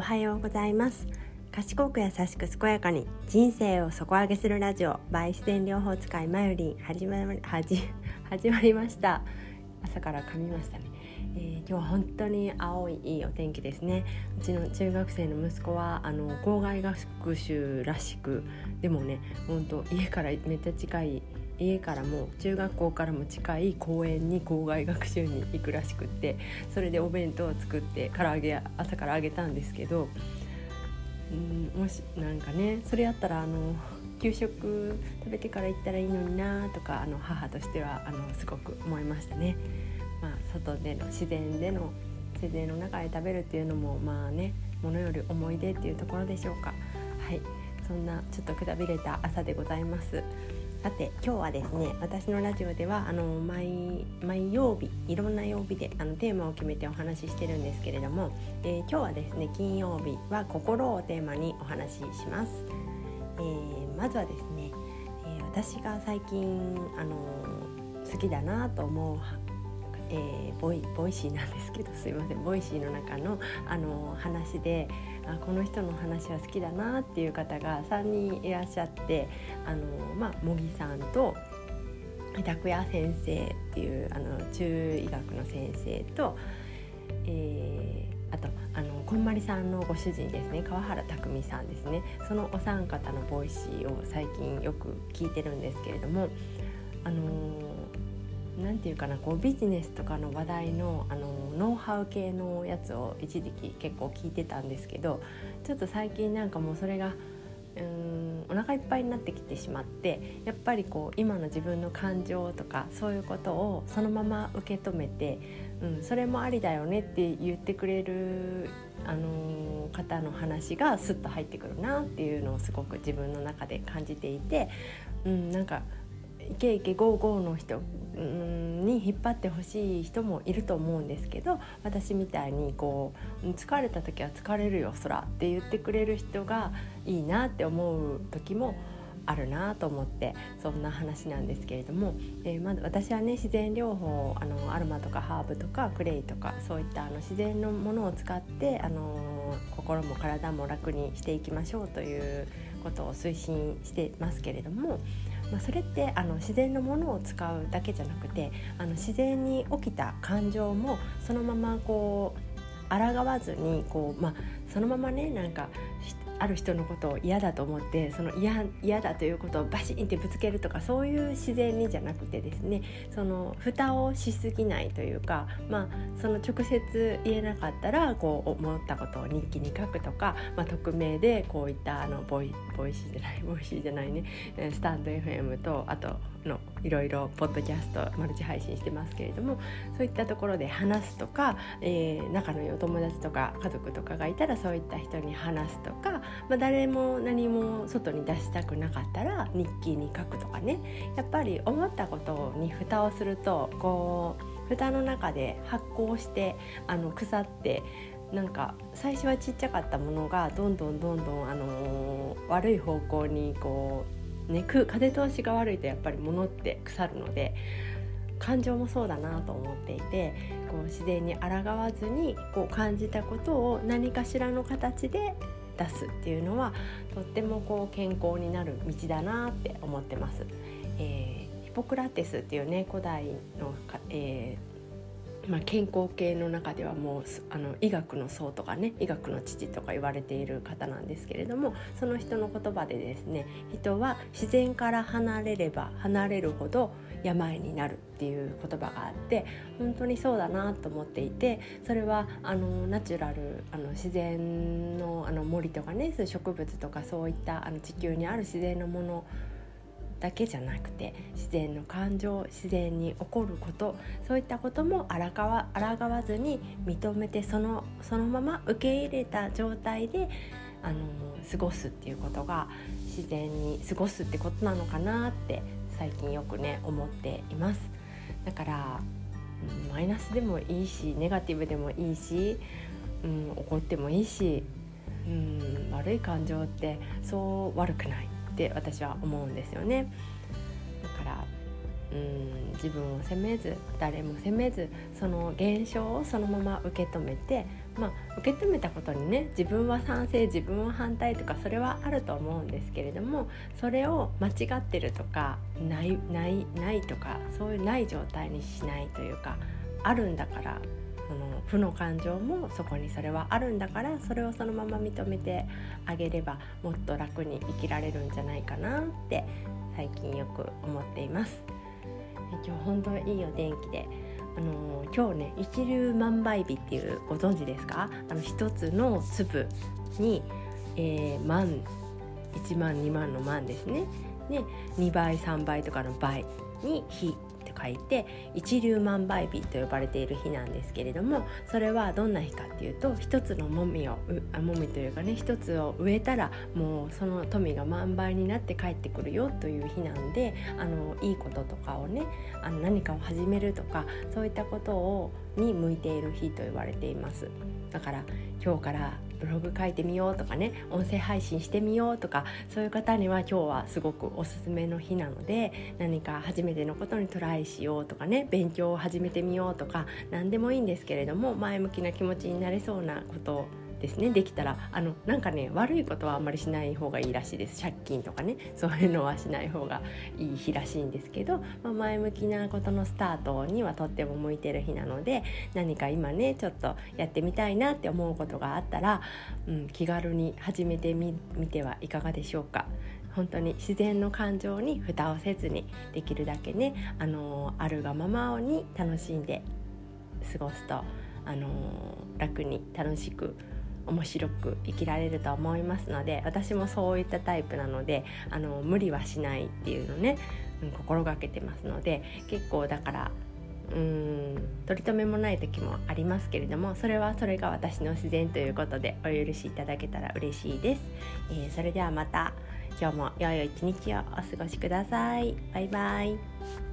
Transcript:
おはようございます。賢く優しく健やかに人生を底上げするラジオバイ自然療法使いまより始まり 始まりました。朝から噛みましたね、えー、今日は本当に青いいいお天気ですね。うちの中学生の息子はあの校外学習らしくでもね本当家からめっちゃ近い家からも中学校からも近い公園に校外学習に行くらしくってそれでお弁当を作って唐揚げ朝からあげたんですけどうんもしなんかねそれやったらあの給食食べてから行ったらいいのになとかあの母としてはあのすごく思いましたね。まあ、外での自然での自然の中で食べるっていうのもまあねものより思い出っていうところでしょうか。はいそんなちょっとくたびれた朝でございます。さて今日はですね私のラジオではあの毎毎曜日いろんな曜日であのテーマを決めてお話ししてるんですけれども、えー、今日はですね金曜日は心をテーマにお話しします、えー、まずはですね、えー、私が最近あの好きだなと思うえー、ボイ Voicy なんですけどすいません。 Voicy の中のあの話であこの人の話は好きだなっていう方が3人いらっしゃってあの、まあ、茂木さんと拓也先生っていうあの中医学の先生と、えー、あとあのこんまりさんのご主人ですね。川原卓巳さんですね。そのお三方の Voicy を最近よく聞いてるんですけれどもあの何て言うかなこうビジネスとかの話題のあのノウハウ系のやつを一時期結構聞いてたんですけどちょっと最近なんかもうそれがうんお腹いっぱいになってきてしまってやっぱりこう今の自分の感情とかそういうことをそのまま受け止めて、うん、それもありだよねって言ってくれる、あのー、方の話がスッと入ってくるなっていうのをすごく自分の中で感じていて、うん、なんかイケイケゴーゴーの人に引っ張ってほしい人もいると思うんですけど私みたいにこう疲れた時は疲れるよそらって言ってくれる人がいいなって思う時もあるなと思ってそんな話なんですけれども、えー、まず私はね自然療法あのアロマとかハーブとかクレイとかそういったあの自然のものを使ってあの心も体も楽にしていきましょうということを推進してますけれどもまあ、それってあの自然のものを使うだけじゃなくてあの自然に起きた感情もそのままこう抗わずにこう、まあ、そのままねなんかある人のことを嫌だと思ってその嫌嫌だということをバシンってぶつけるとかそういう自然にじゃなくてですねその蓋をしすぎないというか、まあ、その直接言えなかったらこう思ったことを日記に書くとか、まあ、匿名でこういったあのボイボイシーじゃないボイシーじゃないねスタンド FM とあとのいろいろポッドキャストマルチ配信してますけれどもそういったところで話すとか、えー、仲のいいお友達とか家族とかがいたらそういった人に話すとか、まあ、誰も何も外に出したくなかったら日記に書くとかね。やっぱり思ったことに蓋をするとこう蓋の中で発酵してあの腐ってなんか最初はちっちゃかったものがどんどんどんどん、あのー、悪い方向にこうね風通しが悪いとやっぱり物って腐るので感情もそうだなと思っていてこう自然に抗わずにこう感じたことを何かしらの形で出すっていうのはとってもこう健康になる道だなって思ってます。えー、ヒポクラテスっていうね古代の、えーまあ、健康系の中ではもうあの医学の僧とかね医学の父とか言われている方なんですけれどもその人の言葉でですね人は自然から離れれば離れるほど病になるっていう言葉があって本当にそうだなと思っていてそれはあのナチュラルあの自然のあの森とかね植物とかそういったあの地球にある自然のものだけじゃなくて自然の感情自然に起こることそういったこともあらかわ抗わずに認めてそのそのまま受け入れた状態であの過ごすっていうことが自然に過ごすってことなのかなって最近よくね思っています。だから、マイナスでもいいしネガティブでもいいし、うん、怒ってもいいし、うん、悪い感情ってそう悪くないって私は思うんですよね。だからうん自分を責めず誰も責めずその現象をそのまま受け止めて、まあ、受け止めたことにね自分は賛成自分は反対とかそれはあると思うんですけれどもそれを間違ってるとかないないないとかそういうない状態にしないというかあるんだからその負の感情もそこにそれはあるんだからそれをそのまま認めてあげればもっと楽に生きられるんじゃないかなって最近よく思っています。今日本当にいいお天気であの今日ね一粒万倍日っていうご存知ですか？あの一つの粒に、えー、万1万2万の万ですね。ね2倍3倍とかの倍に日って書いて一粒万倍日と呼ばれている日なんですけれどもそれはどんな日かっていうと一つのもみをもみというかね一つを植えたらもうその富が万倍になって帰ってくるよという日なんであのいいこととかをねあの何かを始めるとかそういったことをに向いている日と言われています。だから今日からブログ書いてみようとかね音声配信してみようとかそういう方には今日はすごくおすすめの日なので何か初めてのことにトライしようとかね勉強を始めてみようとか何でもいいんですけれども前向きな気持ちになれそうなことをですねできたらあのなんかね悪いことはあんまりしない方がいいらしいです借金とかね そういうのはしない方がいい日らしいんですけど、まあ、前向きなことのスタートにはとっても向いてる日なので何か今ねちょっとやってみたいなって思うことがあったら、うん、気軽に始めてみてはいかがでしょうか。本当に自然の感情に蓋をせずにできるだけね、あのあるがままに楽しんで過ごすと、あの楽に楽しく面白く生きられると思いますので私もそういったタイプなのであの無理はしないっていうのね、うん、心がけてますので結構だからうん取り留めもない時もありますけれどもそれはそれが私の自然ということでお許しいただけたら嬉しいです、えー、それではまた今日も良い一日をお過ごしください。バイバイ。